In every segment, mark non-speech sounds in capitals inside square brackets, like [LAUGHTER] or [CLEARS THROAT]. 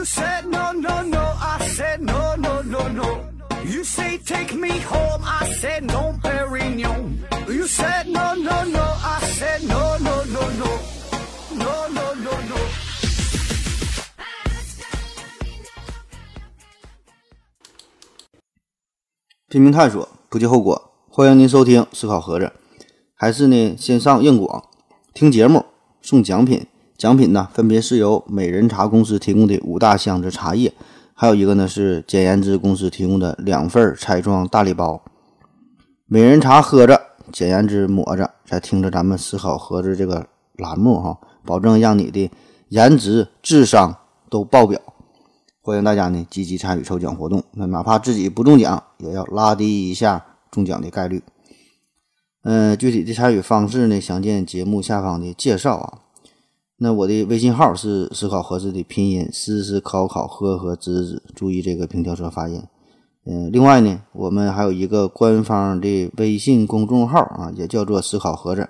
You said no, no, no, I said no, no, no, no. You say take me home, I said no, Perignon. You said no, no, no, I said no, no, no, no. No, no, no, no. 拼命探索，不计后果。欢迎您收听《思考盒子》，还是呢，先上硬广听节目送奖品，奖品呢分别是由美人茶公司提供的五大箱子茶叶，还有一个呢是简言之公司提供的两份彩妆大礼包。美人茶喝着，简言之抹着，再听着咱们思考盒子这个栏目哈，保证让你的颜值、智商都爆表。欢迎大家呢积极参与抽奖活动，那哪怕自己不中奖，也要拉低一下中奖的概率。嗯、具体的参与方式呢，详见节目下方的介绍啊。那我的微信号是思考盒子的拼音，思思考考呵呵子子，注意这个平翘舌发音。嗯、另外呢，我们还有一个官方的微信公众号啊，也叫做思考盒子，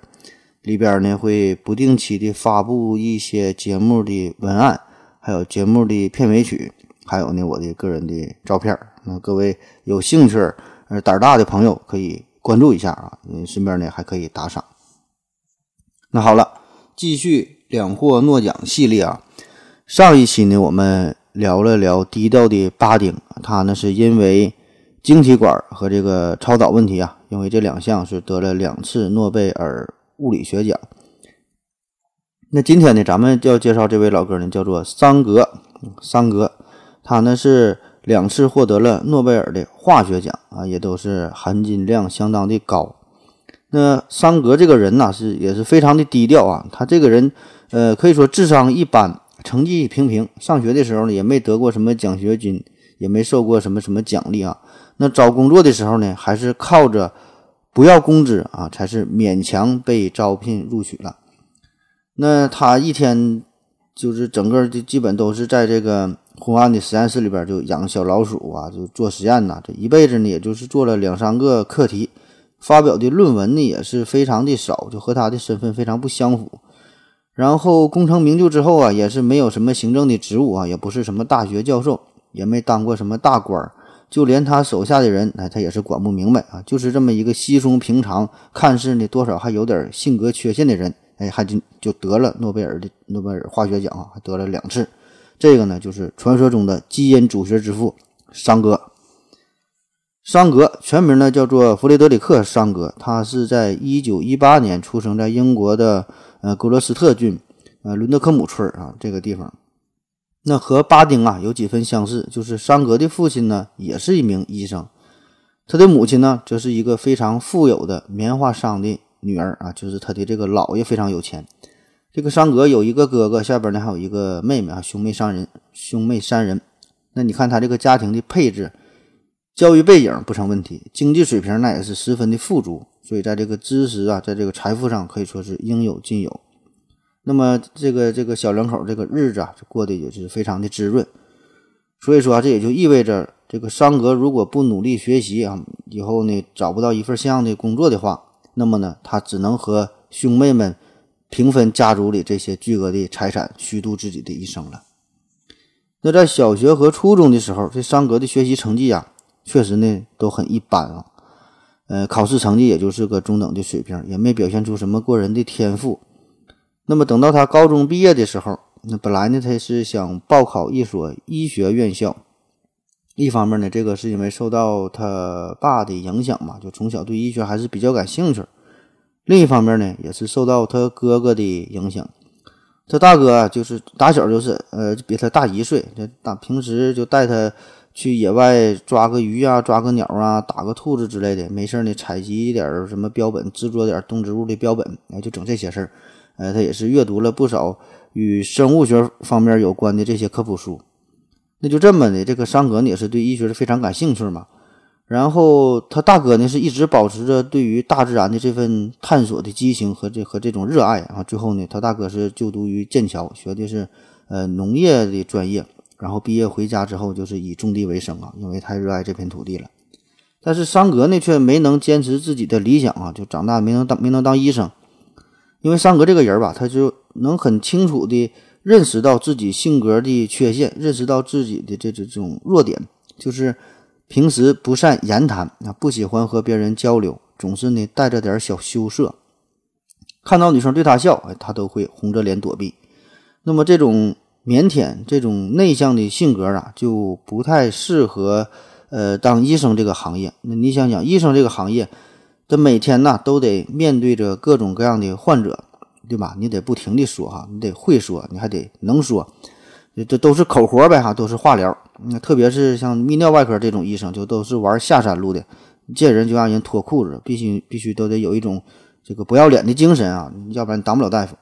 里边呢会不定期的发布一些节目的文案，还有节目的片尾曲，还有呢我的个人的照片。那各位有兴趣呃胆大的朋友可以关注一下啊，嗯，顺便呢还可以打赏。那好了，继续两获诺奖系列啊。上一期呢，我们聊了聊低调的巴丁，他呢是因为晶体管和这个超导问题啊，因为这两项是得了两次诺贝尔物理学奖。那今天呢，咱们就要介绍这位老哥呢，叫做桑格。桑格，他呢是两次获得了诺贝尔的化学奖啊，也都是含金量相当的高。那桑格这个人呢，是也是非常的低调啊。他这个人，呃，可以说智商一般，成绩平平。上学的时候呢，也没得过什么奖学金，也没受过什么什么奖励啊。那找工作的时候呢，还是靠着不要工资啊，才是勉强被招聘录取了。那他一天就是整个就基本都是在这个昏暗的实验室里边就养小老鼠啊，就做实验呐。这一辈子呢，也就是做了两三个课题，发表的论文呢也是非常的少，就和他的身份非常不相符。然后功成名就之后啊，也是没有什么行政的职务啊，也不是什么大学教授，也没当过什么大官儿，就连他手下的人，哎，他也是管不明白啊，就是这么一个稀松平常，看似呢多少还有点性格缺陷的人，哎，还就就得了诺贝尔的诺贝尔化学奖啊，还得了两次。这个呢，就是传说中的基因组学之父桑格。桑格全名呢叫做弗雷德里克·桑格，他是在一九一八年出生在英国的呃格罗斯特郡呃伦德科姆村啊这个地方。那和巴丁啊有几分相似，就是桑格的父亲呢也是一名医生，他的母亲呢则是一个非常富有的棉花商的女儿啊，就是他的这个姥爷非常有钱。这个桑格有一个哥哥，下边呢还有一个妹妹啊，兄妹三人，兄妹三人。那你看他这个家庭的配置，教育背景不成问题，经济水平那也是十分的富足，所以在这个知识啊，在这个财富上可以说是应有尽有。那么这个这个小两口这个日子啊，就过得也是非常的滋润。所以说啊，这也就意味着这个桑格如果不努力学习啊，以后呢找不到一份像样的工作的话，那么呢他只能和兄妹们平分家族里这些巨额的财产，虚度自己的一生了。那在小学和初中的时候，这桑格的学习成绩啊，确实呢都很一般啊，呃，考试成绩也就是个中等的水平，也没表现出什么过人的天赋。那么等到他高中毕业的时候，那本来呢他是想报考一所医学院校，一方面呢，这个是因为受到他爸的影响嘛，就从小对医学还是比较感兴趣；另一方面呢，也是受到他哥哥的影响。他大哥，就是打小就是呃比他大一岁，这大平时就带他去野外抓个鱼啊、抓个鸟啊、打个兔子之类的，没事呢采集一点什么标本，制作点动植物的标本，哎，就整这些事儿。呃，他也是阅读了不少与生物学方面有关的这些科普书。那就这么的，这个桑格呢也是对医学是非常感兴趣嘛。然后他大哥呢是一直保持着对于大自然的这份探索的激情和这和这种热爱啊。最后呢，他大哥是就读于剑桥，学的是呃农业的专业。然后毕业回家之后，就是以种地为生啊，因为太热爱这片土地了。但是桑格呢却没能坚持自己的理想啊，就长大没能当没能当医生。因为桑格这个人吧，他就能很清楚的认识到自己性格的缺陷，认识到自己的这这种弱点，就是平时不善言谈啊，不喜欢和别人交流，总是呢带着点小羞涩。看到女生对他笑，他都会红着脸躲避。那么这种腼腆、这种内向的性格啊，就不太适合呃当医生这个行业。那你想想，医生这个行业，这每天呢都得面对着各种各样的患者。对吧？你得不停的说哈，你得会说，你还得能说，这都是口活呗哈，都是话聊。那特别是像泌尿外科这种医生，就都是玩下山路的，见人就让人脱裤子，必须必须都得有一种这个不要脸的精神啊，要不然当不了大夫。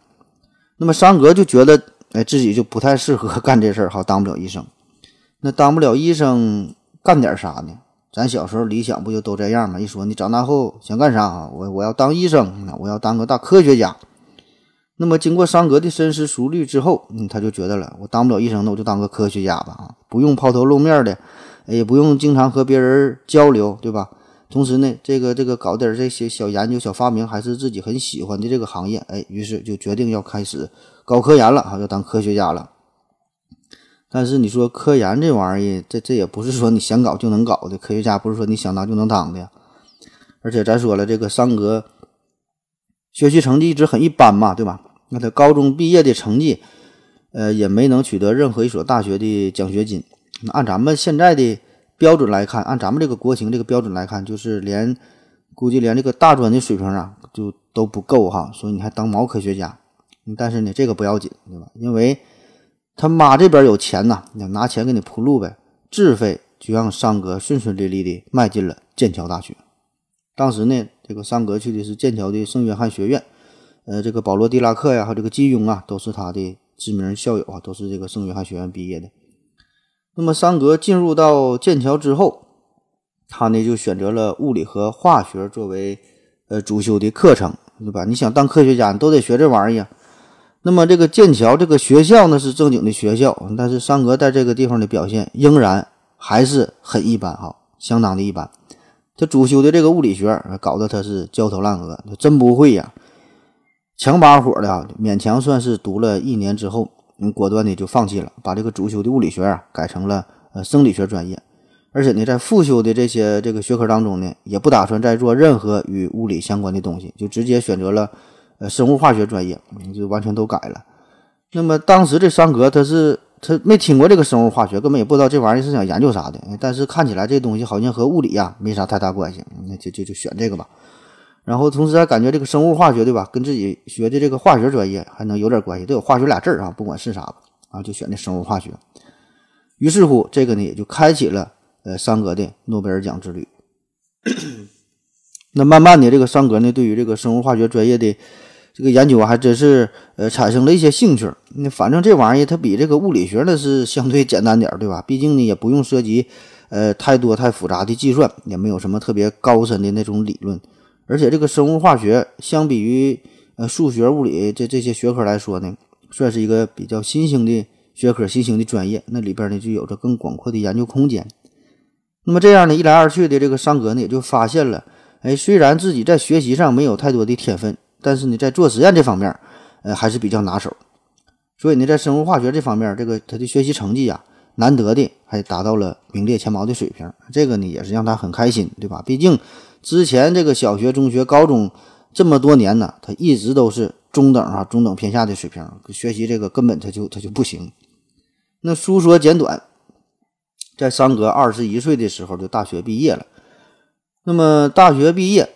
那么山格就觉得，哎，自己就不太适合 [LAUGHS] 干这事儿哈，当不了医生。那当不了医生，干点啥呢？咱小时候理想不就都这样吗？一说你长大后想干啥啊？我我要当医生，我要当个大科学家。那么经过桑格的深思熟虑之后，嗯，他就觉得了，我当不了医生，那我就当个科学家吧，啊，不用抛头露面的，也不用经常和别人交流，对吧？同时呢，这个这个搞点这些小研究、小发明，还是自己很喜欢的这个行业，哎，于是就决定要开始搞科研了，啊，要当科学家了。但是你说科研这玩意儿，这这也不是说你想搞就能搞的，科学家不是说你想当就能当的，而且咱说了，这个桑格学习成绩一直很一般嘛，对吧？那他高中毕业的成绩，呃，也没能取得任何一所大学的奖学金。那按咱们现在的标准来看，按咱们这个国情这个标准来看，就是连估计连这个大专的水平啊，就都不够哈。所以你还当毛科学家？但是呢，这个不要紧，对吧？因为他妈这边有钱呐，你拿钱给你铺路呗，自费就让桑格顺顺利利的迈进了剑桥大学。当时呢，这个桑格去的是剑桥的圣约翰学院。呃，这个保罗·狄拉克呀，还有这个基庸啊，都是他的知名校友啊，都是这个圣约翰学院毕业的。那么桑格进入到剑桥之后，他呢就选择了物理和化学作为呃主修的课程，对吧？你想当科学家，你都得学这玩意儿。那么这个剑桥这个学校呢是正经的学校，但是桑格在这个地方的表现仍然还是很一般哈，相当的一般。他主修的这个物理学搞得他是焦头烂额，他真不会呀。强把火的啊，勉强算是读了一年之后，嗯，果断的就放弃了，把这个主修的物理学啊改成了呃生理学专业，而且呢，在复修的这些这个学科当中呢，也不打算再做任何与物理相关的东西，就直接选择了呃生物化学专业，就完全都改了。那么当时这桑格他是他没听过这个生物化学，根本也不知道这玩意儿是想研究啥的，但是看起来这东西好像和物理呀没啥太大关系，那就就就选这个吧。然后同时还感觉这个生物化学对吧，跟自己学的这个化学专业还能有点关系，都有化学俩字儿啊，不管是啥吧，啊就选的生物化学。于是乎，这个呢也就开启了呃桑格的诺贝尔奖之旅。[COUGHS] 那慢慢的，这个桑格呢对于这个生物化学专业的这个研究，还真是呃产生了一些兴趣。那反正这玩意儿它比这个物理学呢是相对简单点儿，对吧？[LAUGHS] 毕竟呢也不用涉及呃太多太复杂的计算，也没有什么特别高深的那种理论。而且这个生物化学相比于呃数学、物理这这些学科来说呢，算是一个比较新兴的学科、新兴的专业。那里边呢就有着更广阔的研究空间。那么这样呢一来二去的，这个桑格呢也就发现了，哎，虽然自己在学习上没有太多的天分，但是呢在做实验这方面，呃还是比较拿手。所以呢在生物化学这方面，这个他的学习成绩啊，难得的还达到了名列前茅的水平。这个呢也是让他很开心，对吧？毕竟。之前这个小学、中学、高中这么多年呢，他一直都是中等啊，中等偏下的水平，学习这个根本他就他就不行。那书说简短，在桑格二十一岁的时候就大学毕业了。那么大学毕业，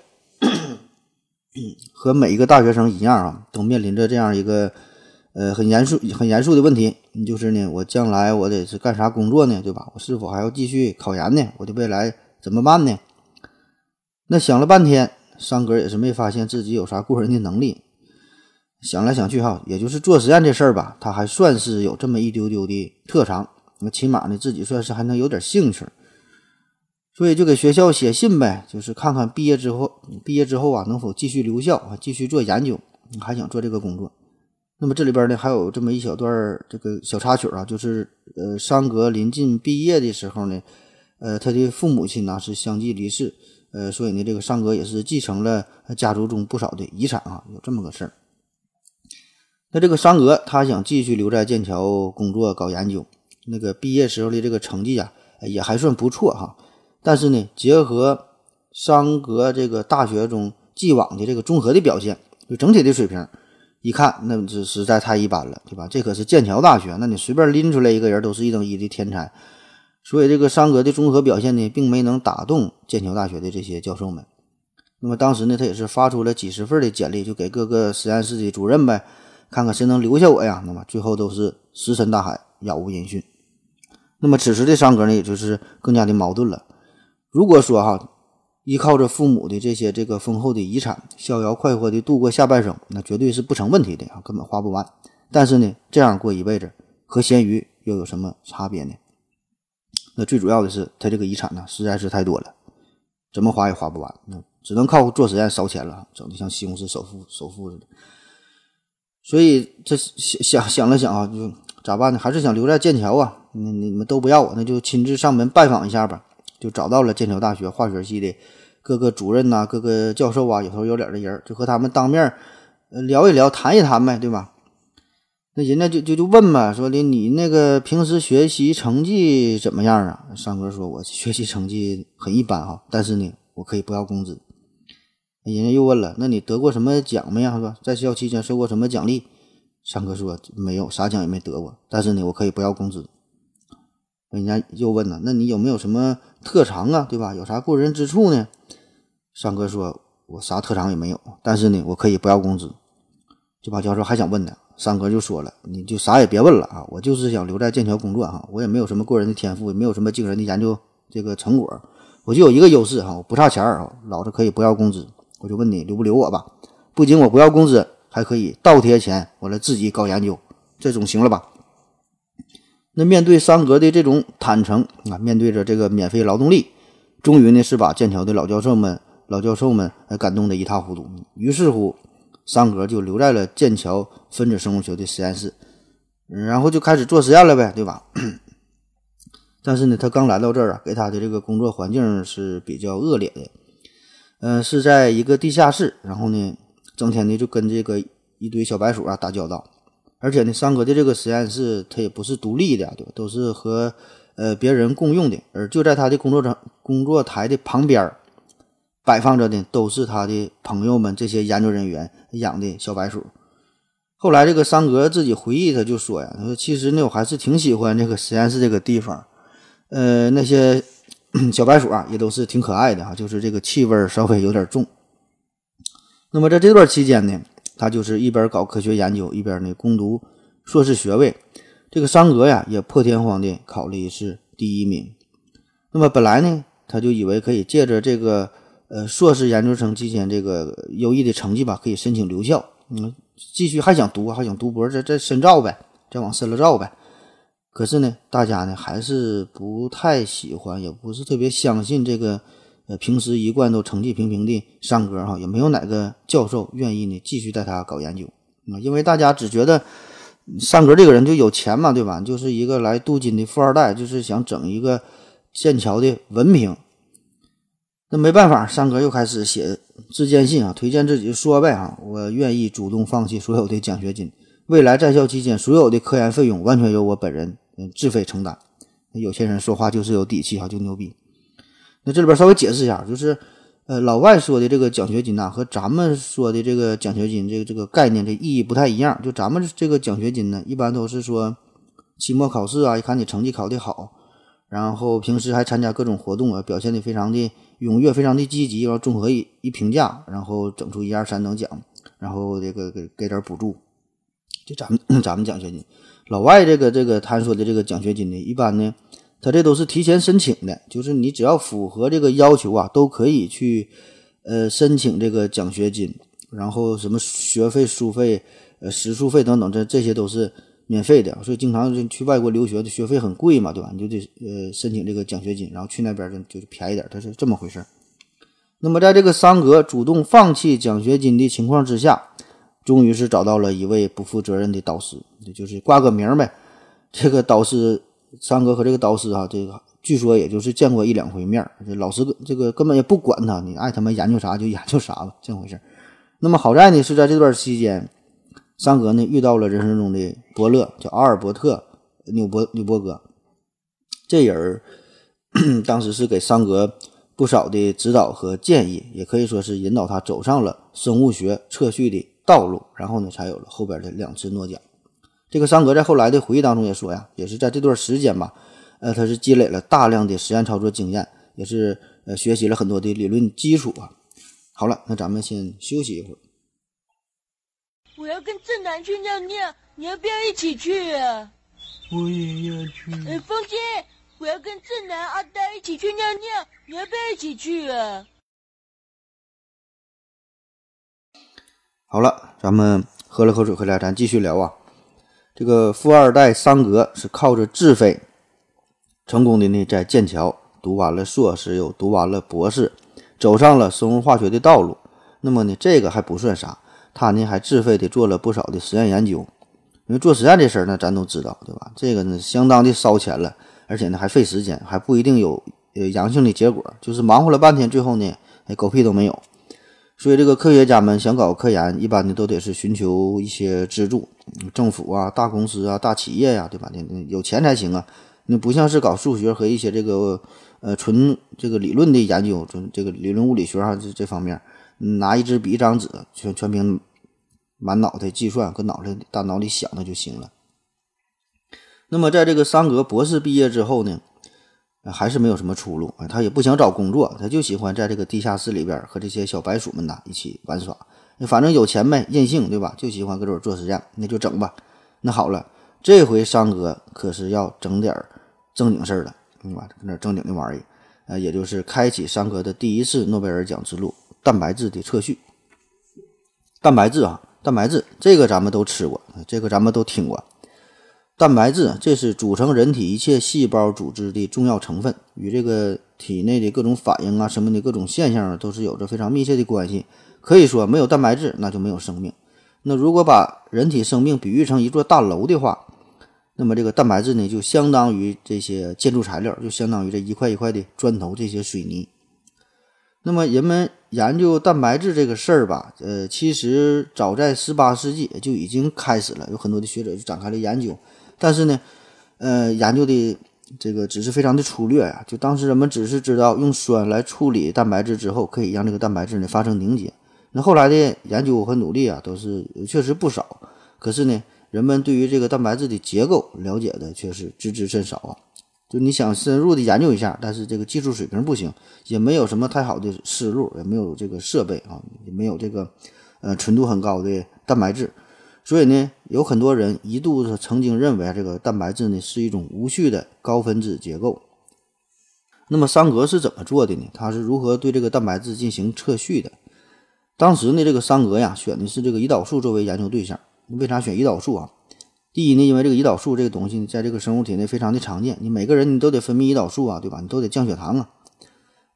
和每一个大学生一样啊，都面临着这样一个呃很严肃、很严肃的问题，就是呢，我将来我得是干啥工作呢？对吧？我是否还要继续考研呢？我的未来怎么办呢？那想了半天，三哥也是没发现自己有啥过人的能力。想来想去，哈，也就是做实验这事儿吧，他还算是有这么一丢丢的特长。那起码呢，自己算是还能有点兴趣。所以就给学校写信呗，就是看看毕业之后，毕业之后啊，能否继续留校啊，继续做研究，还想做这个工作。那么这里边呢，还有这么一小段这个小插曲啊，就是呃，桑格临近毕业的时候呢，呃，他的父母亲呢是相继离世。呃，所以呢，这个桑格也是继承了家族中不少的遗产啊，有这么个事儿。那这个桑格他想继续留在剑桥工作搞研究，那个毕业时候的这个成绩啊也还算不错哈。但是呢，结合桑格这个大学中既往的这个综合的表现，就整体的水平，一看那这实在太一般了，对吧？这可是剑桥大学，那你随便拎出来一个人都是一等一的天才。所以这个桑格的综合表现呢，并没能打动剑桥大学的这些教授们。那么当时呢，他也是发出了几十份的简历，就给各个实验室的主任呗，看看谁能留下我呀。那么最后都是石沉大海，杳无音讯。那么此时的桑格呢，也就是更加的矛盾了。如果说哈，依靠着父母的这些这个丰厚的遗产，逍遥快活的度过下半生，那绝对是不成问题的啊，根本花不完。但是呢，这样过一辈子，和咸鱼又有什么差别呢？那最主要的是，他这个遗产呢，实在是太多了，怎么花也花不完。那。只能靠做实验烧钱了，整的像西红柿首富首富似的。所以这想想想了想啊，就咋办呢？还是想留在剑桥啊？你你们都不要我，那就亲自上门拜访一下吧。就找到了剑桥大学化学系的各个主任呐、各个教授啊，有头有脸的人，就和他们当面聊一聊、谈一谈呗，对吧？那人家就就就问吧，说的你那个平时学习成绩怎么样啊？三哥说，我学习成绩很一般哈，但是呢，我可以不要工资。人家又问了：“那你得过什么奖没呀？是吧？在校期间受过什么奖励？”三哥说：“没有，啥奖也没得过。但是呢，我可以不要工资。”人家又问了：“那你有没有什么特长啊？对吧？有啥过人之处呢？”三哥说：“我啥特长也没有，但是呢，我可以不要工资。”就把教授还想问呢，三哥就说了：“你就啥也别问了啊！我就是想留在剑桥工作哈，我也没有什么过人的天赋，也没有什么惊人的研究这个成果，我就有一个优势哈，我不差钱儿啊，老子可以不要工资。”我就问你留不留我吧？不仅我不要工资，还可以倒贴钱，我来自己搞研究，这总行了吧？那面对桑格的这种坦诚啊，面对着这个免费劳动力，终于呢是把剑桥的老教授们、老教授们感动得一塌糊涂。于是乎，桑格就留在了剑桥分子生物学的实验室，然后就开始做实验了呗，对吧？[COUGHS] 但是呢，他刚来到这儿啊，给他的这个工作环境是比较恶劣的。嗯，是在一个地下室，然后呢，整天呢就跟这个一堆小白鼠啊打交道，而且呢，桑格的这个实验室它也不是独立的，对？都是和呃别人共用的，而就在他的工作场工作台的旁边摆放着的都是他的朋友们这些研究人员养的小白鼠。后来这个桑格自己回忆，他就说呀，他说其实呢，我还是挺喜欢这个实验室这个地方，呃，那些。[CLEARS THROAT] 小白鼠啊，也都是挺可爱的哈，就是这个气味稍微有点重。那么在这段期间呢，他就是一边搞科学研究，一边呢攻读硕士学位。这个桑格呀，也破天荒的考了一次第一名。那么本来呢，他就以为可以借着这个呃硕士研究生期间这个优异的成绩吧，可以申请留校，嗯，继续还想读，还想读博，再再深造呗，再往深了造呗。可是呢，大家呢还是不太喜欢，也不是特别相信这个，呃，平时一贯都成绩平平的上哥哈，也没有哪个教授愿意呢继续带他搞研究啊，因为大家只觉得上哥这个人就有钱嘛，对吧？就是一个来镀金的富二代，就是想整一个剑桥的文凭。那没办法，上哥又开始写自荐信啊，推荐自己说呗啊，我愿意主动放弃所有的奖学金，未来在校期间所有的科研费用完全由我本人。嗯，自费承担。有些人说话就是有底气哈，就牛逼。那这里边稍微解释一下，就是，呃，老外说的这个奖学金呐，和咱们说的这个奖学金这个这个概念这意义不太一样。就咱们这个奖学金呢，一般都是说，期末考试啊，一看你成绩考得好，然后平时还参加各种活动啊，表现的非常的踊跃，非常的积极，然后综合一一评价，然后整出一二三等奖，然后这个给给点补助。就咱们 [CLEARS THROAT] 咱们奖学金。老外这个这个他说的这个奖学金呢，一般呢，他这都是提前申请的，就是你只要符合这个要求啊，都可以去呃申请这个奖学金，然后什么学费、书费、呃食宿费等等，这这些都是免费的。所以经常去外国留学的学费很贵嘛，对吧？你就得呃申请这个奖学金，然后去那边就就便宜点，它是这么回事那么在这个桑格主动放弃奖学金的情况之下。终于是找到了一位不负责任的导师，也就是挂个名呗。这个导师三哥和这个导师啊，这个据说也就是见过一两回面这老师这个根本也不管他，你爱他妈研究啥就研究啥吧，这回事那么好在呢，是在这段期间，桑格呢遇到了人生中的伯乐，叫阿尔伯特纽伯纽伯格。这人儿 [CLEARS THROAT] 当时是给桑格不少的指导和建议，也可以说是引导他走上了生物学测序的道路，然后呢，才有了后边的两次诺奖。这个桑格在后来的回忆当中也说呀，也是在这段时间吧，呃，他是积累了大量的实验操作经验，也是呃学习了很多的理论基础啊。好了，那咱们先休息一会儿。我要跟正南去尿尿，你要不要一起去啊？我也要去。呃，风姐，我要跟正南、阿呆一起去尿尿，你要不要一起去啊？好了，咱们喝了口水回来，咱继续聊啊。这个富二代桑格是靠着自费成功的呢，在剑桥读完了硕士，又读完了博士，走上了生物化学的道路。那么呢，这个还不算啥，他呢还自费的做了不少的实验研究。因为做实验这事儿呢，咱都知道，对吧？这个呢，相当的烧钱了，而且呢还费时间，还不一定有呃阳性的结果，就是忙活了半天，最后呢，哎，狗屁都没有。所以，这个科学家们想搞科研，一般的都得是寻求一些资助，政府啊、大公司啊、大企业呀，对吧？那那有钱才行啊。那不像是搞数学和一些这个呃纯这个理论的研究，纯这个理论物理学啊这这方面，拿一支笔、一张纸，全全凭满脑袋计算，搁脑袋大脑里想的就行了。那么，在这个桑格博士毕业之后呢？还是没有什么出路啊！他也不想找工作，他就喜欢在这个地下室里边和这些小白鼠们呐一起玩耍。反正有钱呗，任性对吧？就喜欢搁这做实验，那就整吧。那好了，这回三哥可是要整点正经事儿了，对吧？整点正经的玩意儿，呃，也就是开启三哥的第一次诺贝尔奖之路——蛋白质的测序。蛋白质啊，蛋白质这个咱们都吃过，这个咱们都听过。蛋白质，这是组成人体一切细胞组织的重要成分，与这个体内的各种反应啊、什么的各种现象都是有着非常密切的关系。可以说，没有蛋白质，那就没有生命。那如果把人体生命比喻成一座大楼的话，那么这个蛋白质呢，就相当于这些建筑材料，就相当于这一块一块的砖头、这些水泥。那么人们研究蛋白质这个事儿吧，呃，其实早在十八世纪就已经开始了，有很多的学者就展开了研究。但是呢，呃，研究的这个只是非常的粗略呀。就当时人们只是知道用酸来处理蛋白质之后，可以让这个蛋白质呢发生凝结。那后来的研究和努力啊，都是确实不少。可是呢，人们对于这个蛋白质的结构了解的却是知之甚少啊。就你想深入的研究一下，但是这个技术水平不行，也没有什么太好的思路，也没有这个设备啊，也没有这个呃纯度很高的蛋白质。所以呢，有很多人一度是曾经认为这个蛋白质呢是一种无序的高分子结构。那么桑格是怎么做的呢？他是如何对这个蛋白质进行测序的？当时呢，这个桑格呀选的是这个胰岛素作为研究对象。为啥选胰岛素啊？第一呢，因为这个胰岛素这个东西在这个生物体内非常的常见，你每个人你都得分泌胰岛素啊，对吧？你都得降血糖啊。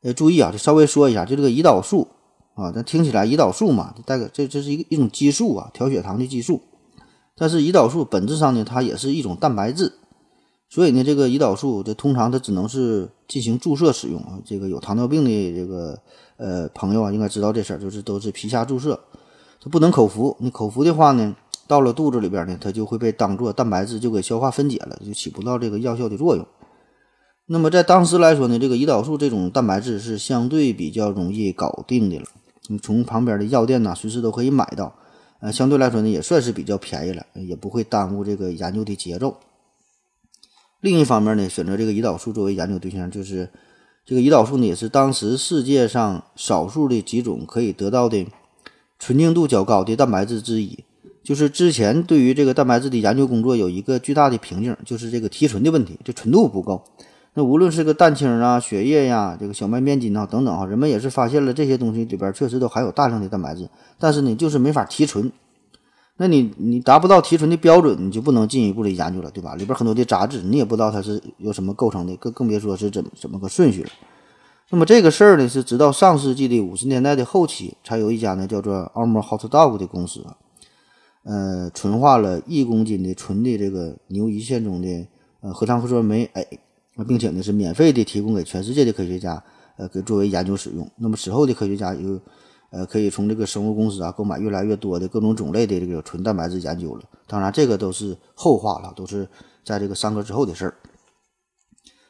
呃，注意啊，就稍微说一下，就这个胰岛素。啊，咱听起来胰岛素嘛，大概这这是一个一种激素啊，调血糖的激素。但是胰岛素本质上呢，它也是一种蛋白质，所以呢，这个胰岛素这通常它只能是进行注射使用啊。这个有糖尿病的这个呃朋友啊，应该知道这事儿，就是都是皮下注射，它不能口服。你口服的话呢，到了肚子里边呢，它就会被当做蛋白质就给消化分解了，就起不到这个药效的作用。那么在当时来说呢，这个胰岛素这种蛋白质是相对比较容易搞定的了。从旁边的药店呐，随时都可以买到，呃，相对来说呢，也算是比较便宜了，也不会耽误这个研究的节奏。另一方面呢，选择这个胰岛素作为研究对象，就是这个胰岛素呢，也是当时世界上少数的几种可以得到的纯净度较高的蛋白质之一。就是之前对于这个蛋白质的研究工作有一个巨大的瓶颈，就是这个提纯的问题，这纯度不够。那无论是个蛋清啊、血液呀、这个小麦面筋呐等等啊，人们也是发现了这些东西里边确实都含有大量的蛋白质，但是呢，就是没法提纯。那你你达不到提纯的标准，你就不能进一步的研究了，对吧？里边很多的杂质，你也不知道它是由什么构成的，更更别说是怎么怎么个顺序了。那么这个事儿呢，是直到上世纪的五十年代的后期，才有一家呢叫做 Almo Hot Dog 的公司，呃，纯化了一公斤的纯的这个牛胰腺中的呃核糖核酸酶 A。那并且呢是免费的提供给全世界的科学家，呃，给作为研究使用。那么此后的科学家又呃，可以从这个生物公司啊购买越来越多的各种种类的这个纯蛋白质研究了。当然，这个都是后话了，都是在这个三格之后的事儿。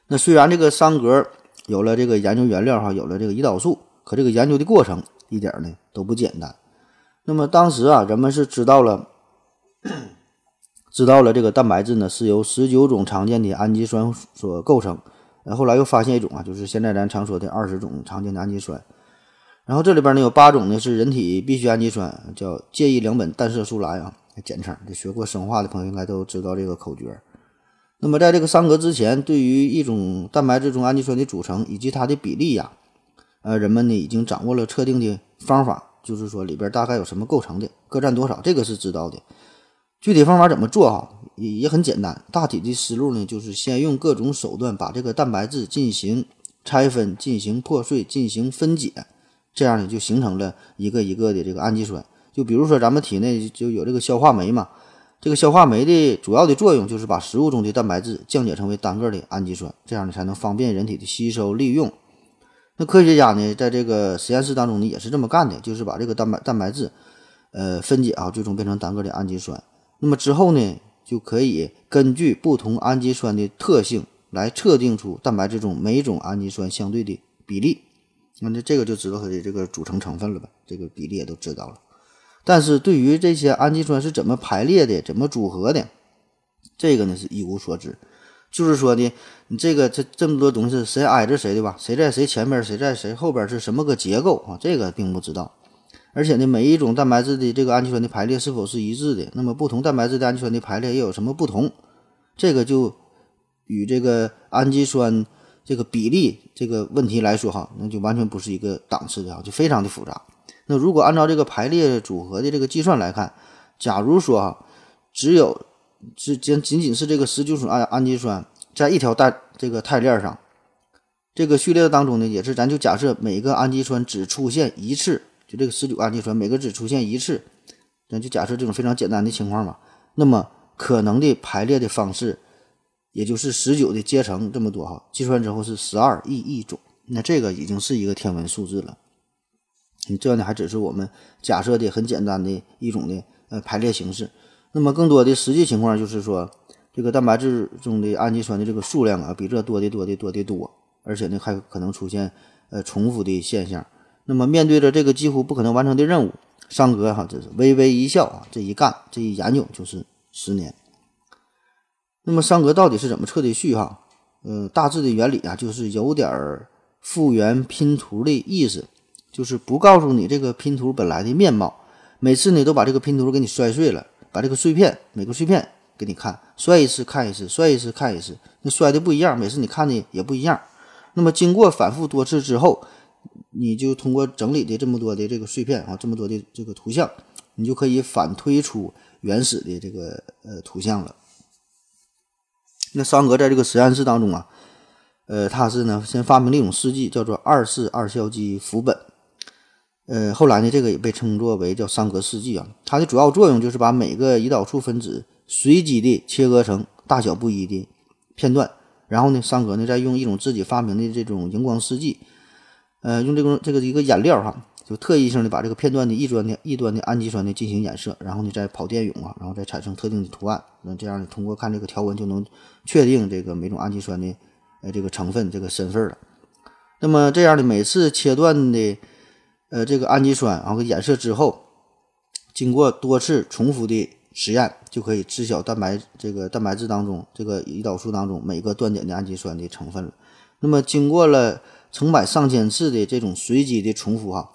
那虽然这个三格有了这个研究原料哈，有了这个胰岛素，可这个研究的过程一点儿呢都不简单。那么当时啊，人们是知道了，知道了这个蛋白质呢是由十九种常见的氨基酸所构成。呃，后来又发现一种啊，就是现在咱常说的二十种常见的氨基酸。然后这里边呢有八种呢是人体必需氨基酸，叫介异两苯单色素蓝啊，简称。这学过生化的朋友应该都知道这个口诀。那么在这个三格之前，对于一种蛋白质中氨基酸的组成以及它的比例呀，呃，人们呢已经掌握了测定的方法，就是说里边大概有什么构成的，各占多少，这个是知道的。具体方法怎么做哈，也也很简单。大体的思路呢，就是先用各种手段把这个蛋白质进行拆分、进行破碎、进行分解。这样呢，就形成了一个一个的这个氨基酸。就比如说，咱们体内就有这个消化酶嘛，这个消化酶的主要的作用就是把食物中的蛋白质降解成为单个的氨基酸，这样呢才能方便人体的吸收利用。那科学家呢，在这个实验室当中呢，也是这么干的，就是把这个蛋白蛋白质，呃，分解啊，最终变成单个的氨基酸。那么之后呢，就可以根据不同氨基酸的特性来测定出蛋白质中每种氨基酸相对的比例。那这这个就知道它的这个组成成分了呗，这个比例也都知道了。但是对于这些氨基酸是怎么排列的、怎么组合的，这个呢是一无所知。就是说呢，你这个这这么多东西谁挨着谁的吧？谁在谁前边，谁在谁后边是什么个结构啊？这个并不知道。而且呢，每一种蛋白质的这个氨基酸的排列是否是一致的？那么不同蛋白质的氨基酸的排列又有什么不同？这个就与这个氨基酸。这个比例这个问题来说哈，那就完全不是一个档次的哈，就非常的复杂。那如果按照这个排列组合的这个计算来看，假如说哈，只有只仅仅仅是这个十九种氨氨基酸在一条带这个肽链上，这个序列当中呢，也是咱就假设每个氨基酸只出现一次，就这个十九氨基酸每个只出现一次，那就假设这种非常简单的情况嘛，那么可能的排列的方式。也就是十九的阶乘这么多哈，计算之后是十二亿亿种，那这个已经是一个天文数字了。你这呢还只是我们假设的很简单的一种的呃排列形式。那么更多的实际情况就是说，这个蛋白质中的氨基酸的这个数量啊，比这多的多的多的多，而且呢还可能出现呃重复的现象。那么面对着这个几乎不可能完成的任务，桑格哈这是微微一笑啊，这一干这一研究就是十年。那么桑格到底是怎么测的序哈？呃，大致的原理啊，就是有点儿复原拼图的意思，就是不告诉你这个拼图本来的面貌，每次呢都把这个拼图给你摔碎了，把这个碎片每个碎片给你看，摔一次看一次，摔一次看一次，那摔的不一样，每次你看的也不一样。那么经过反复多次之后，你就通过整理的这么多的这个碎片啊，这么多的这个图像，你就可以反推出原始的这个呃图像了。那桑格在这个实验室当中啊，呃，他是呢先发明了一种试剂，叫做二四二硝基氟苯。呃，后来呢，这个也被称作为叫桑格试剂啊。它的主要作用就是把每个胰岛素分子随机的切割成大小不一的片段，然后呢，桑格呢再用一种自己发明的这种荧光试剂，呃，用这个这个一个颜料哈。就特异性的把这个片段的一端的一端的氨基酸呢进行染色，然后呢再跑电泳啊，然后再产生特定的图案。那这样呢，通过看这个条纹就能确定这个每种氨基酸的呃这个成分这个身份了。那么这样的每次切断的呃这个氨基酸，然后给染色之后，经过多次重复的实验，就可以知晓蛋白这个蛋白质当中这个胰岛素当中每个断点的氨基酸的成分了。那么经过了成百上千次的这种随机的重复哈。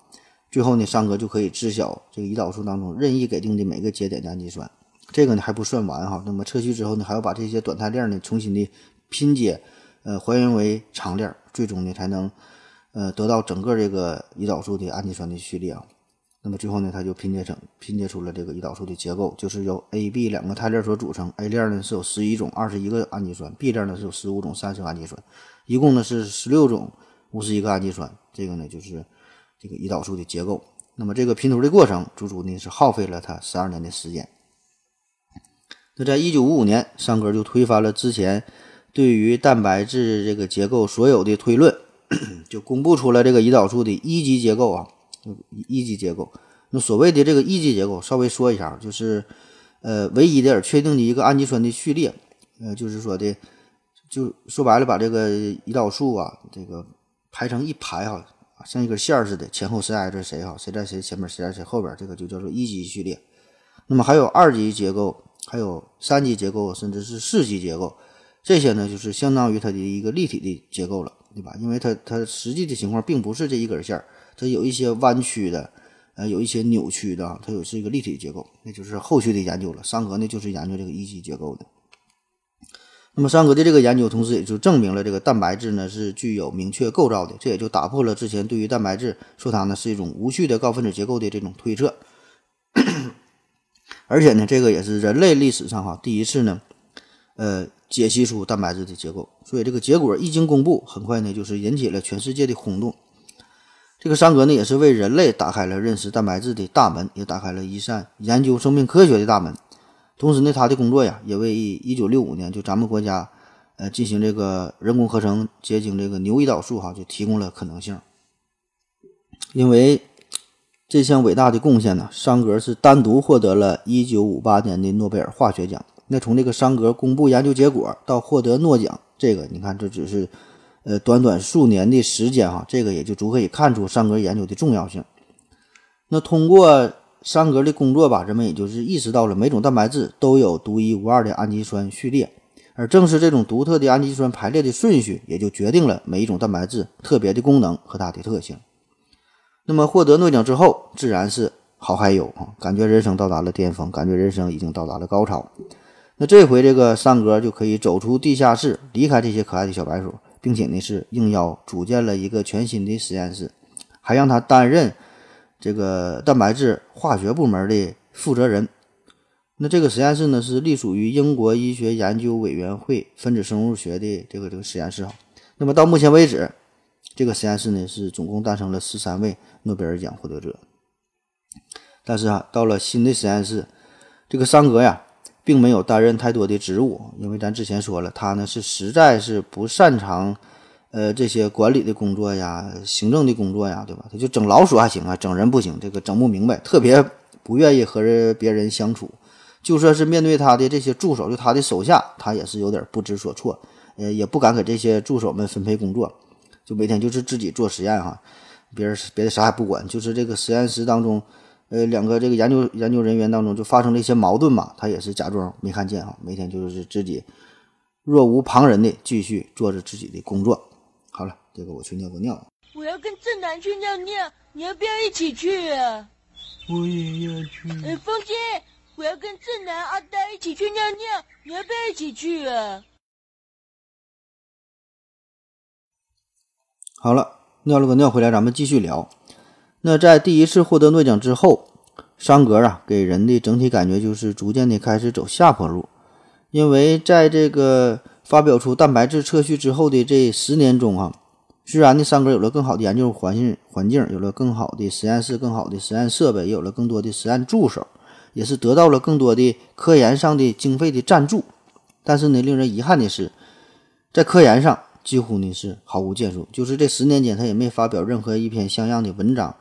最后呢，三哥就可以知晓这个胰岛素当中任意给定的每个节点的氨基酸。这个呢还不算完哈，那么测序之后呢，还要把这些短肽链呢重新的拼接，呃，还原为长链，最终呢才能呃得到整个这个胰岛素的氨基酸的序列啊。那么最后呢，它就拼接成拼接出了这个胰岛素的结构，就是由 A、B 两个肽链所组成。A 链呢是有十一种二十一个氨基酸，B 链呢是有十五种三十个氨基酸，一共呢是十六种五十一个氨基酸。这个呢就是。这个胰岛素的结构，那么这个拼图的过程，足足呢是耗费了他十二年的时间。那在一九五五年，桑格就推翻了之前对于蛋白质这个结构所有的推论，就公布出了这个胰岛素的一级结构啊，一级结构。那所谓的这个一级结构，稍微说一下，就是呃唯一的确定的一个氨基酸的序列，呃，就是说的，就说白了，把这个胰岛素啊，这个排成一排哈，像一根线儿似的，前后谁挨着谁哈，谁在谁前面，谁在谁后边，这个就叫做一级序列。那么还有二级结构，还有三级结构，甚至是四级结构，这些呢，就是相当于它的一个立体的结构了，对吧？因为它它实际的情况并不是这一根线儿，它有一些弯曲的。呃，有一些扭曲的，它有是一个立体结构，那就是后续的研究了。桑格呢，就是研究这个一级结构的。那么桑格的这个研究，同时也就证明了这个蛋白质呢是具有明确构造的，这也就打破了之前对于蛋白质说它呢是一种无序的高分子结构的这种推测。[CLEARS THROAT] 而且呢，这个也是人类历史上哈第一次呢，呃，解析出蛋白质的结构。所以这个结果一经公布，很快呢就是引起了全世界的轰动。这个桑格呢，也是为人类打开了认识蛋白质的大门，也打开了一扇研究生命科学的大门。同时呢，他的工作呀，也为一九六五年就咱们国家，呃，进行这个人工合成结晶这个牛胰岛素哈，就提供了可能性。因为这项伟大的贡献呢，桑格是单独获得了一九五八年的诺贝尔化学奖。那从这个桑格公布研究结果到获得诺奖，这个你看，这只是。呃，短短数年的时间哈，这个也就足可以看出桑格研究的重要性。那通过桑格的工作吧，人们也就是意识到了每种蛋白质都有独一无二的氨基酸序列，而正是这种独特的氨基酸排列的顺序，也就决定了每一种蛋白质特别的功能和它的特性。那么获得诺奖之后，自然是好嗨哟啊，感觉人生到达了巅峰，感觉人生已经到达了高潮。那这回这个桑格就可以走出地下室，离开这些可爱的小白鼠。并且呢，是应邀组建了一个全新的实验室，还让他担任这个蛋白质化学部门的负责人。那这个实验室呢，是隶属于英国医学研究委员会分子生物学的这个这个实验室哈。那么到目前为止，这个实验室呢是总共诞生了十三位诺贝尔奖获得者。但是啊，到了新的实验室，这个桑格呀。并没有担任太多的职务，因为咱之前说了，他呢是实在是不擅长，呃，这些管理的工作呀、行政的工作呀，对吧？他就整老鼠还行啊，整人不行，这个整不明白，特别不愿意和人别人相处。就算是面对他的这些助手，就他的手下，他也是有点不知所措，呃，也不敢给这些助手们分配工作，就每天就是自己做实验哈，别人别的啥也不管，就是这个实验室当中。呃，两个这个研究研究人员当中就发生了一些矛盾嘛，他也是假装没看见哈，每天就是自己若无旁人的继续做着自己的工作。这个我去尿个尿。我要跟正南去尿尿，你要不要一起去啊？我也要去。哎，风姐，我要跟正南、阿呆一起去尿尿，你要不要一起去啊？好了，尿了个尿回来，咱们继续聊。那在第一次获得诺奖之后，桑格啊给人的整体感觉就是逐渐的开始走下坡路，因为在这个发表出蛋白质测序之后的这十年中啊，虽然呢三哥有了更好的研究环境环境，有了更好的实验室、更好的实验设备，也有了更多的实验助手，也是得到了更多的科研上的经费的赞助，但是呢，令人遗憾的是，在科研上几乎呢是毫无建树，就是这十年间他也没发表任何一篇像样的文章。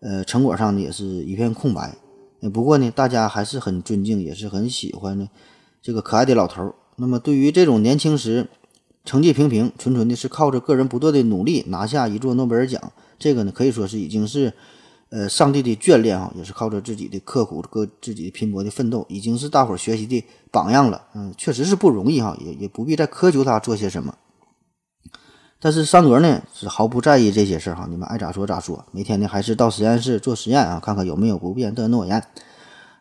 呃，成果上呢也是一片空白。不过呢，大家还是很尊敬，也是很喜欢呢这个可爱的老头。那么，对于这种年轻时成绩平平、纯纯的是靠着个人不断的努力拿下一座诺贝尔奖，这个呢可以说是已经是呃上帝的眷恋啊，也是靠着自己的刻苦、个自己的拼搏的奋斗，已经是大伙儿学习的榜样了。嗯，确实是不容易哈，也也不必再苛求他做些什么。但是桑格呢是毫不在意这些事儿哈，你们爱咋说咋说，每天呢还是到实验室做实验啊，看看有没有不变的诺言。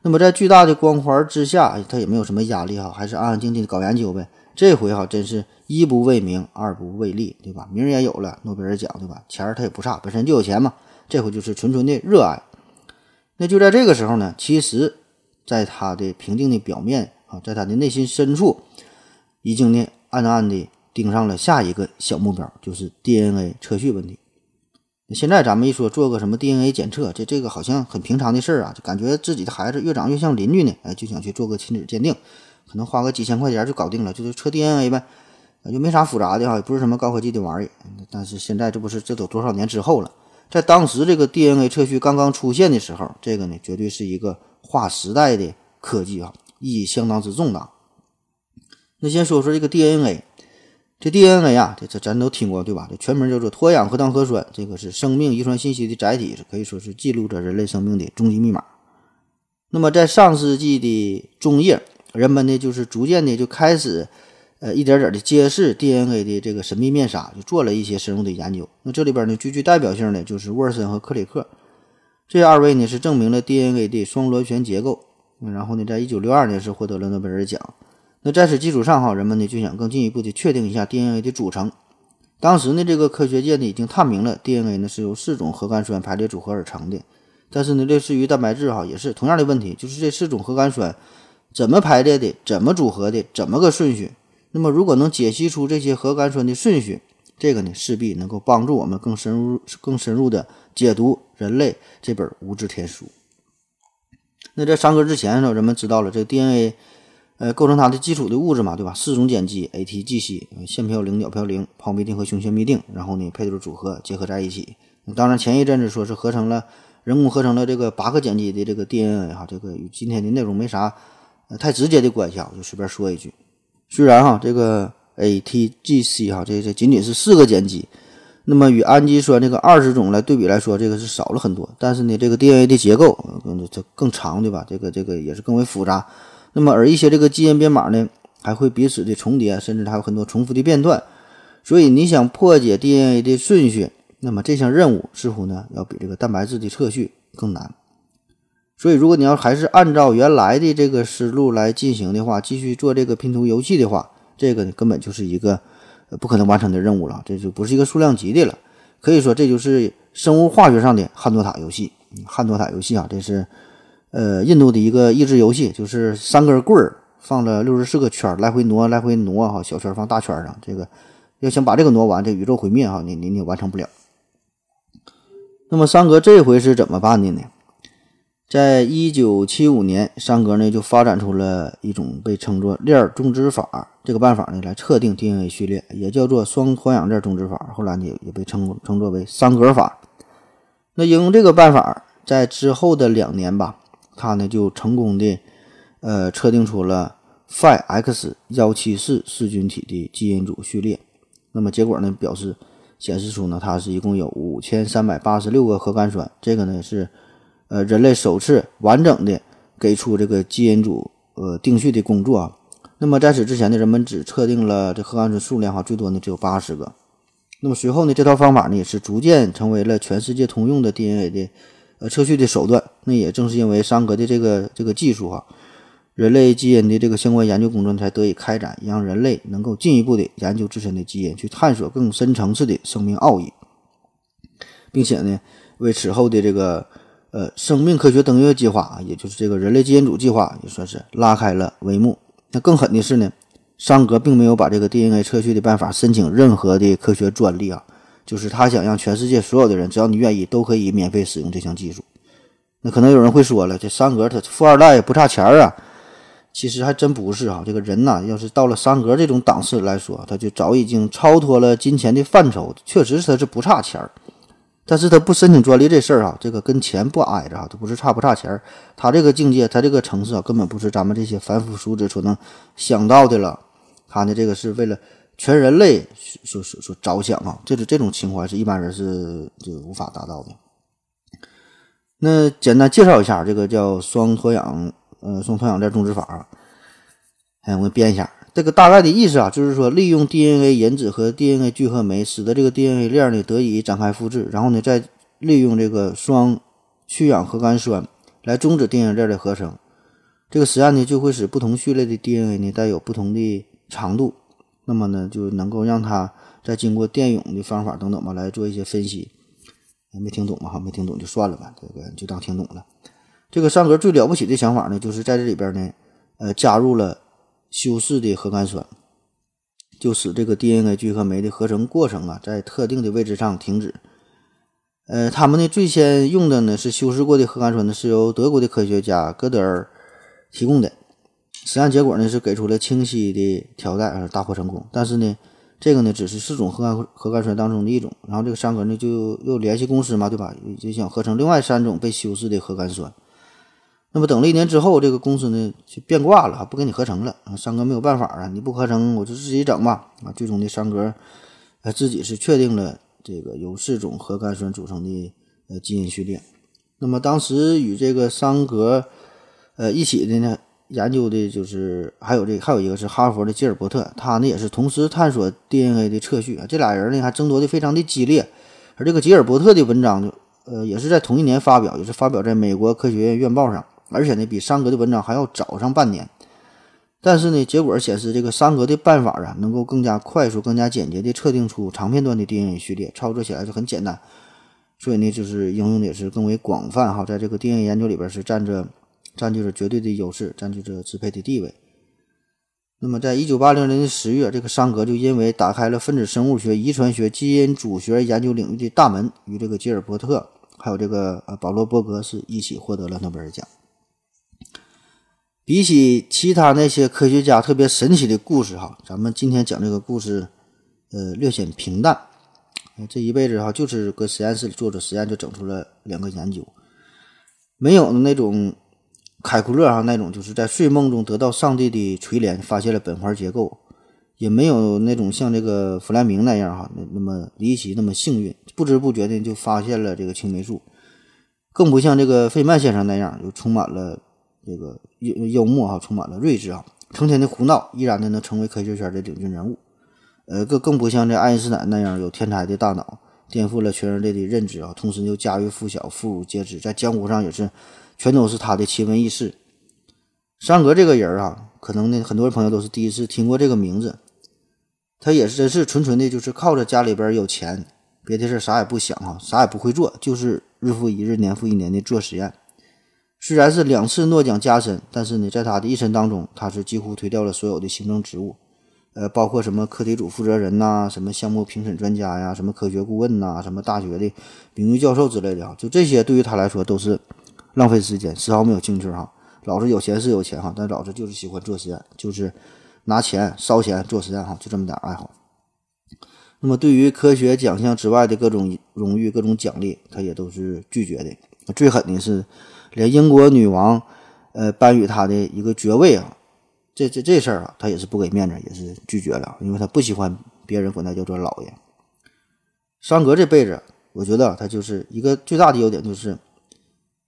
那么在巨大的光环之下，他也没有什么压力哈，还是安安静静的搞研究呗。这回哈真是一不为名，二不为利，对吧？名也有了，诺贝尔奖对吧？钱儿他也不差，本身就有钱嘛。这回就是纯纯的热爱。那就在这个时候呢，其实在他的平静的表面啊，在他的内心深处，已经呢暗暗的。盯上了下一个小目标，就是 DNA 测序问题。那现在咱们一说做个什么 DNA 检测，这这个好像很平常的事儿啊，就感觉自己的孩子越长越像邻居呢，哎，就想去做个亲子鉴定，可能花个几千块钱就搞定了，就是测 DNA 呗，就没啥复杂的哈，也不是什么高科技的玩意儿。但是现在这不是这都多少年之后了，在当时这个 DNA 测序刚刚出现的时候，这个呢绝对是一个划时代的科技啊，意义相当之重大。那先说说这个 DNA，这 DNA 啊，这这咱都听过对吧？这全名叫做脱氧核糖核酸，这个是生命遗传信息的载体，可以说是记录着人类生命的终极密码。那么在上世纪的中叶，人们呢就是逐渐的就开始。呃，一点点的揭示 DNA 的这个神秘面纱，就做了一些深入的研究。那这里边呢，最具代表性的就是沃森和克里克这二位呢，是证明了 DNA 的双螺旋结构。然后呢，在一九六二年是获得了诺贝尔奖。那在此基础上哈，人们呢就想更进一步的确定一下 DNA 的组成。当时呢，这个科学界呢已经探明了 DNA 呢是由四种核苷酸排列组合而成的。但是呢，类似于蛋白质哈，也是同样的问题，就是这四种核苷酸怎么排列的，怎么组合的，怎么个顺序？那么，如果能解析出这些核苷酸的顺序，这个呢，势必能够帮助我们更深入、更深入的解读人类这本无字天书。那在上课之前呢，人们知道了这个 DNA，呃，构成它的基础的物质嘛，对吧？四种碱基 ATGC、腺嘌呤、鸟嘌呤、抛嘧啶和雄腺嘧啶，然后呢，配对组合结合在一起。当然，前一阵子说是合成了人工合成了这个八个碱基的这个 DNA 哈，这个与今天的内容没啥呃太直接的关系啊，我就随便说一句。虽然哈这个 ATGC 哈这这仅仅是四个碱基，那么与氨基酸这个二十种来对比来说，这个是少了很多。但是呢，这个 DNA 的结构更这更长对吧？这个这个也是更为复杂。那么而一些这个基因编码呢，还会彼此的重叠，甚至还有很多重复的片段。所以你想破解 DNA 的顺序，那么这项任务似乎呢要比这个蛋白质的测序更难。所以，如果你要还是按照原来的这个思路来进行的话，继续做这个拼图游戏的话，这个根本就是一个不可能完成的任务了，这就不是一个数量级的了。可以说，这就是生物化学上的汉诺塔游戏。汉诺塔游戏啊，这是呃印度的一个益智游戏，就是三根棍儿放了六十四个圈，来回挪，来回挪哈，小圈放大圈上。这个要想把这个挪完，这宇宙毁灭哈，你你你完成不了。那么三哥这回是怎么办的呢？在一九七五年，桑格呢就发展出了一种被称作链种植法这个办法呢，来测定 DNA 序列，也叫做双脱氧链种植法。后来呢，也被称称作为桑格法。那应用这个办法，在之后的两年吧，他呢就成功的呃测定出了 Phi-X 幺七四噬菌体的基因组序列。那么结果呢，表示显示出呢，它是一共有五千三百八十六个核苷酸。这个呢是。呃，人类首次完整的给出这个基因组呃定序的工作啊。那么在此之前呢，人们只测定了这核苷酸数量哈，最多呢只有八十个。那么随后呢，这套方法呢也是逐渐成为了全世界通用的 DNA 的呃测序的手段。那也正是因为桑格的这个这个技术哈，人类基因的这个相关研究工作才得以开展，让人类能够进一步的研究自身的基因，去探索更深层次的生命奥义，并且呢，为此后的这个。呃，生命科学登月计划啊，也就是这个人类基因组计划，也算是拉开了帷幕。那更狠的是呢，桑格并没有把这个 DNA 测序的办法申请任何的科学专利啊，就是他想让全世界所有的人，只要你愿意，都可以免费使用这项技术。那可能有人会说了，这桑格他富二代不差钱儿啊，其实还真不是啊。这个人呐，要是到了桑格这种档次来说，他就早已经超脱了金钱的范畴，确实他是不差钱儿。但是他不申请专利这事儿啊，这个跟钱不挨着啊，他不是差不差钱儿，他这个境界，他这个层次啊，根本不是咱们这些凡夫俗子所能想到的了。他呢，这个是为了全人类所所所着想啊，这是这种情怀是一般人是就无法达到的。那简单介绍一下这个叫双脱氧呃双脱氧链种植法啊，哎，我给编一下。这个大概的意思啊，就是说利用 DNA 引子和 DNA 聚合酶，使得这个 DNA 链呢得以展开复制，然后呢再利用这个双去氧核苷酸来终止 DNA 链的合成。这个实验呢就会使不同序列的 DNA 呢带有不同的长度，那么呢就能够让它再经过电泳的方法等等吧来做一些分析。没听懂吧？哈，没听懂就算了吧，这个就当听懂了。这个上格最了不起的想法呢，就是在这里边呢，呃，加入了。修饰的核苷酸，就使这个 DNA 聚合酶的合成过程啊，在特定的位置上停止。呃，他们呢最先用的呢是修饰过的核苷酸呢，是由德国的科学家戈德尔提供的。实验结果呢是给出了清晰的条带，而大获成功。但是呢，这个呢只是四种核苷核苷酸当中的一种。然后这个山格呢就又联系公司嘛，对吧？就想合成另外三种被修饰的核苷酸。那么等了一年之后，这个公司呢就变卦了，不给你合成了。啊，三哥没有办法啊，你不合成，我就自己整吧。啊，最终的三格，呃，自己是确定了这个由四种核苷酸组成的呃基因序列。那么当时与这个桑格，呃一起的呢研究的就是还有这还有一个是哈佛的吉尔伯特，他呢也是同时探索 DNA 的测序啊。这俩人呢还争夺的非常的激烈，而这个吉尔伯特的文章就呃也是在同一年发表，也是发表在美国科学院院报上。而且呢，比桑格的文章还要早上半年，但是呢，结果显示这个桑格的办法啊，能够更加快速、更加简洁地测定出长片段的 DNA 序列，操作起来就很简单，所以呢，就是应用的也是更为广泛哈，在这个 DNA 研究里边是占着占据着绝对的优势，占据着支配的地位。那么，在一九八零年的十月，这个桑格就因为打开了分子生物学、遗传学、基因组学研究领域的大门，与这个吉尔伯特还有这个呃保罗伯格是一起获得了诺贝尔奖。比起其他那些科学家特别神奇的故事，哈，咱们今天讲这个故事，呃，略显平淡。这一辈子哈，就是搁实验室里做做实验，就整出了两个研究，没有那种凯库勒哈那种，就是在睡梦中得到上帝的垂怜，发现了苯环结构，也没有那种像这个弗莱明那样哈，那那么离奇，那么幸运，不知不觉的就发现了这个青霉素，更不像这个费曼先生那样，就充满了。这个幽幽默哈，充满了睿智啊，成天的胡闹，依然的能成为科学圈的领军人物。呃，更更不像这爱因斯坦那样有天才的大脑，颠覆了全人类的认知啊，同时又家喻户晓、妇孺皆知，在江湖上也是全都是他的奇闻异事。桑格这个人啊，可能呢，很多朋友都是第一次听过这个名字。他也是真是纯纯的，就是靠着家里边有钱，别的事啥也不想哈，啥也不会做，就是日复一日、年复一年的做实验。虽然是两次诺奖加身，但是呢，在他的一生当中，他是几乎推掉了所有的行政职务，呃，包括什么课题组负责人呐，什么项目评审专家呀，什么科学顾问呐，什么大学的名誉教授之类的啊，就这些对于他来说都是浪费时间，丝毫没有兴趣哈。老子有钱是有钱哈，但老子就是喜欢做实验，就是拿钱烧钱做实验哈，就这么点爱好。那么，对于科学奖项之外的各种荣誉、各种奖励，他也都是拒绝的。最狠的是。连英国女王，呃，颁予他的一个爵位啊，这这这事儿啊，他也是不给面子，也是拒绝了，因为他不喜欢别人管他叫做老爷。桑格这辈子，我觉得他就是一个最大的优点，就是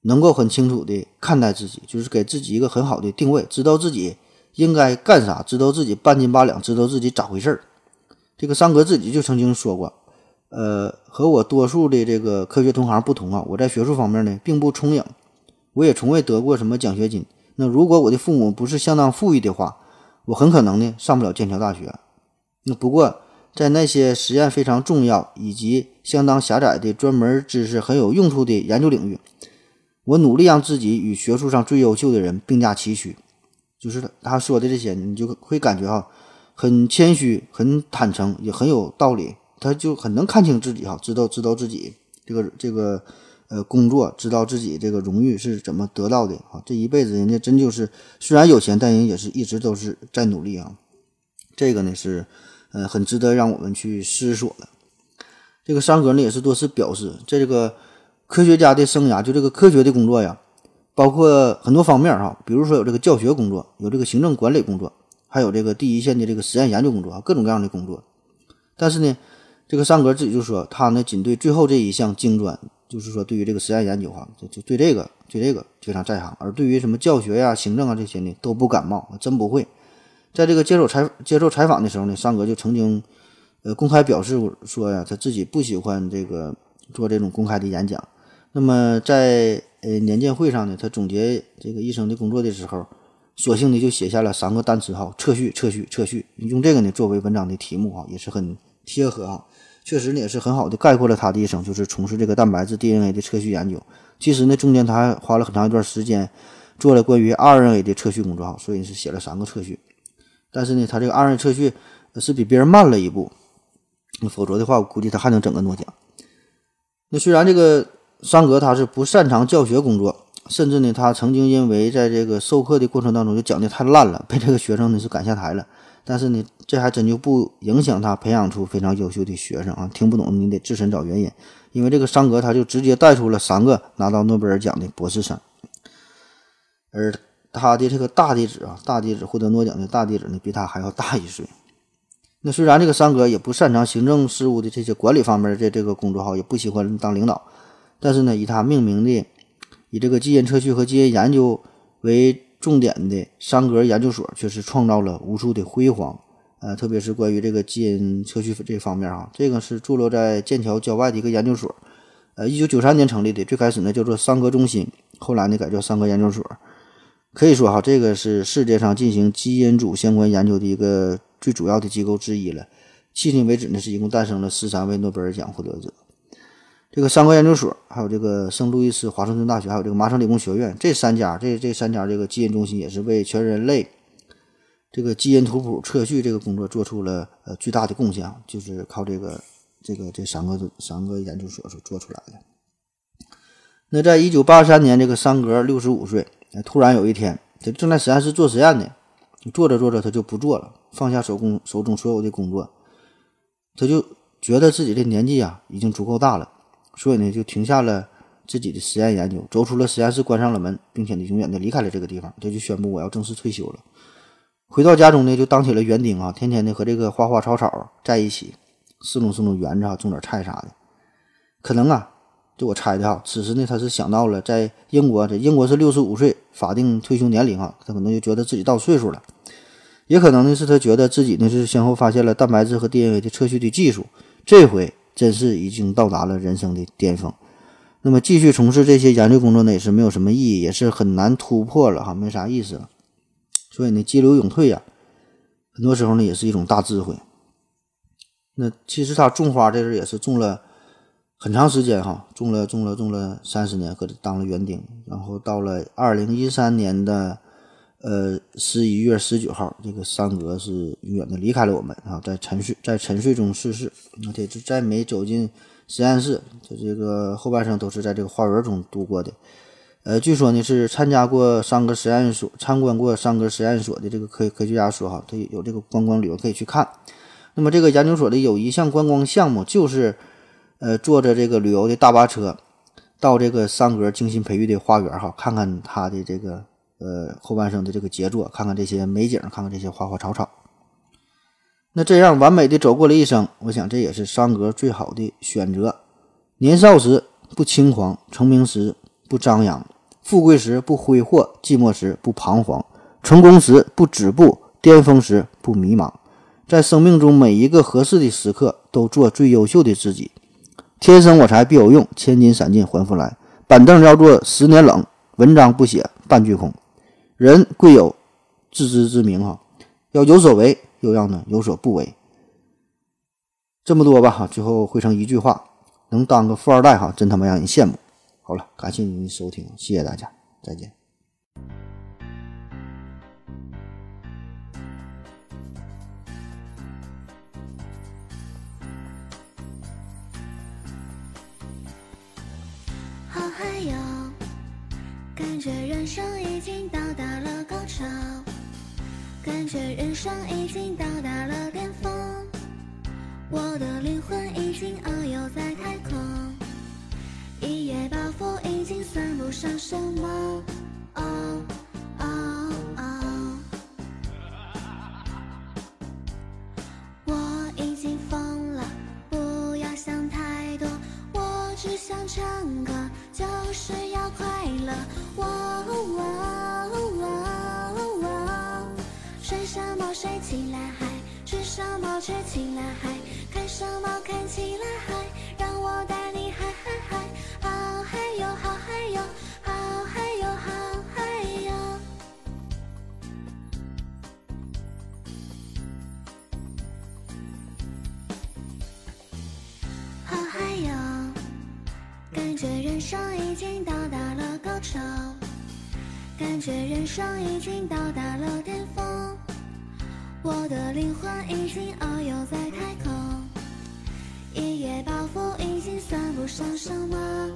能够很清楚的看待自己，就是给自己一个很好的定位，知道自己应该干啥，知道自己半斤八两，知道自己咋回事儿。这个桑格自己就曾经说过，呃，和我多数的这个科学同行不同啊，我在学术方面呢，并不聪颖。我也从未得过什么奖学金。那如果我的父母不是相当富裕的话，我很可能呢上不了剑桥大学。那不过在那些实验非常重要以及相当狭窄的专门知识很有用处的研究领域，我努力让自己与学术上最优秀的人并驾齐驱。就是他说的这些，你就会感觉哈，很谦虚、很坦诚，也很有道理。他就很能看清自己哈，知道知道自己这个这个。呃，工作知道自己这个荣誉是怎么得到的啊？这一辈子人家真就是虽然有钱，但人也是一直都是在努力啊。这个呢是呃很值得让我们去思索的。这个桑格呢也是多次表示，在这个科学家的生涯，就这个科学的工作呀，包括很多方面哈，比如说有这个教学工作，有这个行政管理工作，还有这个第一线的这个实验研究工作啊，各种各样的工作。但是呢，这个桑格自己就说，他呢仅对最后这一项精专。就是说，对于这个实验研究哈，就就对这个对这个非常在行，而对于什么教学呀、行政啊这些呢，都不感冒，真不会。在这个接受采接受采访的时候呢，桑格就曾经呃公开表示说呀，他自己不喜欢这个做这种公开的演讲。那么在呃年鉴会上呢，他总结这个一生的工作的时候，索性的就写下了三个单词哈：测序、测序、测序。用这个呢作为文章的题目哈，也是很贴合哈。确实呢，也是很好的概括了他的一生，就是从事这个蛋白质 DNA 的测序研究。其实呢，中间他还花了很长一段时间做了关于 RNA 的测序工作，所以是写了三个测序。但是呢，他这个 RNA 测序是比别人慢了一步，否则的话，我估计他还能整个诺奖。那虽然这个桑格他是不擅长教学工作，甚至呢，他曾经因为在这个授课的过程当中就讲的太烂了，被这个学生呢是赶下台了。但是呢，这还真就不影响他培养出非常优秀的学生啊。听不懂你得自身找原因，因为这个桑格他就直接带出了三个拿到诺贝尔奖的博士生，而他的这个大弟子啊，大弟子获得诺奖的大弟子呢，比他还要大一岁。那虽然这个桑格也不擅长行政事务的这些管理方面的这个工作哈，也不喜欢当领导，但是呢，以他命名的以这个基因测序和基因研究为重点的桑格研究所，却是创造了无数的辉煌。呃，特别是关于这个基因测序这方面啊，这个是坐落在剑桥郊外的一个研究所。呃，一九九三年成立的，最开始呢叫做桑格中心，后来呢改叫桑格研究所。可以说哈，这个是世界上进行基因组相关研究的一个最主要的机构之一了。迄今为止呢，是一共诞生了十三位诺贝尔奖获得者。这个三格研究所，还有这个圣路易斯华盛顿大学，还有这个麻省理工学院，这三家这这三家这个基因中心也是为全人类这个基因图谱测序这个工作做出了呃巨大的贡献，就是靠这个这个这三个三个研究所所做出来的。那在一九八三年，这个桑格六十五岁，突然有一天，他正在实验室做实验呢，做着做着他就不做了，放下手工手中所有的工作，他就觉得自己的年纪啊已经足够大了。所以呢，就停下了自己的实验研究，走出了实验室，关上了门，并且呢，永远的离开了这个地方。他就宣布我要正式退休了。回到家中呢，就当起了园丁啊，天天的和这个花花草草在一起，侍弄侍弄园子啊，种点菜啥的。可能啊，就我猜的哈，此时呢，他是想到了在英国，这英国是六十五岁法定退休年龄啊，他可能就觉得自己到岁数了。也可能呢，是他觉得自己呢是先后发现了蛋白质和 DNA 的测序的技术，这回。真是已经到达了人生的巅峰，那么继续从事这些研究工作呢，也是没有什么意义，也是很难突破了哈，没啥意思了。所以呢，激流勇退呀，很多时候呢，也是一种大智慧。那其实他种花这事也是种了很长时间哈，种了种了种了三十年，搁这当了园丁，然后到了二零一三年的。呃，十一月十九号，这个桑格是永远的离开了我们啊，在沉睡，在沉睡中逝世。而且就再没走进实验室，他这个后半生都是在这个花园中度过的。呃，据说呢是参加过桑格实验所、参观过桑格实验所的这个科科学家说哈，他有这个观光旅游可以去看。那么这个研究所的有一项观光项目就是，呃，坐着这个旅游的大巴车，到这个桑格精心培育的花园哈，看看他的这个。呃，后半生的这个杰作，看看这些美景，看看这些花花草草。那这样完美的走过了一生，我想这也是桑格最好的选择。年少时不轻狂，成名时不张扬，富贵时不挥霍，寂寞时不彷徨，成功时不止步，巅峰时不迷茫。在生命中每一个合适的时刻，都做最优秀的自己。天生我材必有用，千金散尽还复来。板凳要坐十年冷，文章不写半句空。人贵有自知之明哈，要有所为，又要呢有所不为。这么多吧哈，最后汇成一句话：能当个富二代哈，真他妈让人羡慕。好了，感谢您的收听，谢谢大家，再见。好嗨哟，觉人生已经到达了高潮。感觉人生已经到达了巅峰，我的灵魂已经遨游在太空，一夜暴富已经算不上什么。吃起来嗨，看什么看起来嗨，让我带你嗨嗨嗨，好嗨哟好嗨哟，好嗨哟好嗨哟，好嗨哟，感觉人生已经到达了高潮，感觉人生已经到达了巅。我的灵魂已经遨游在太空，一夜暴富已经算不上什么。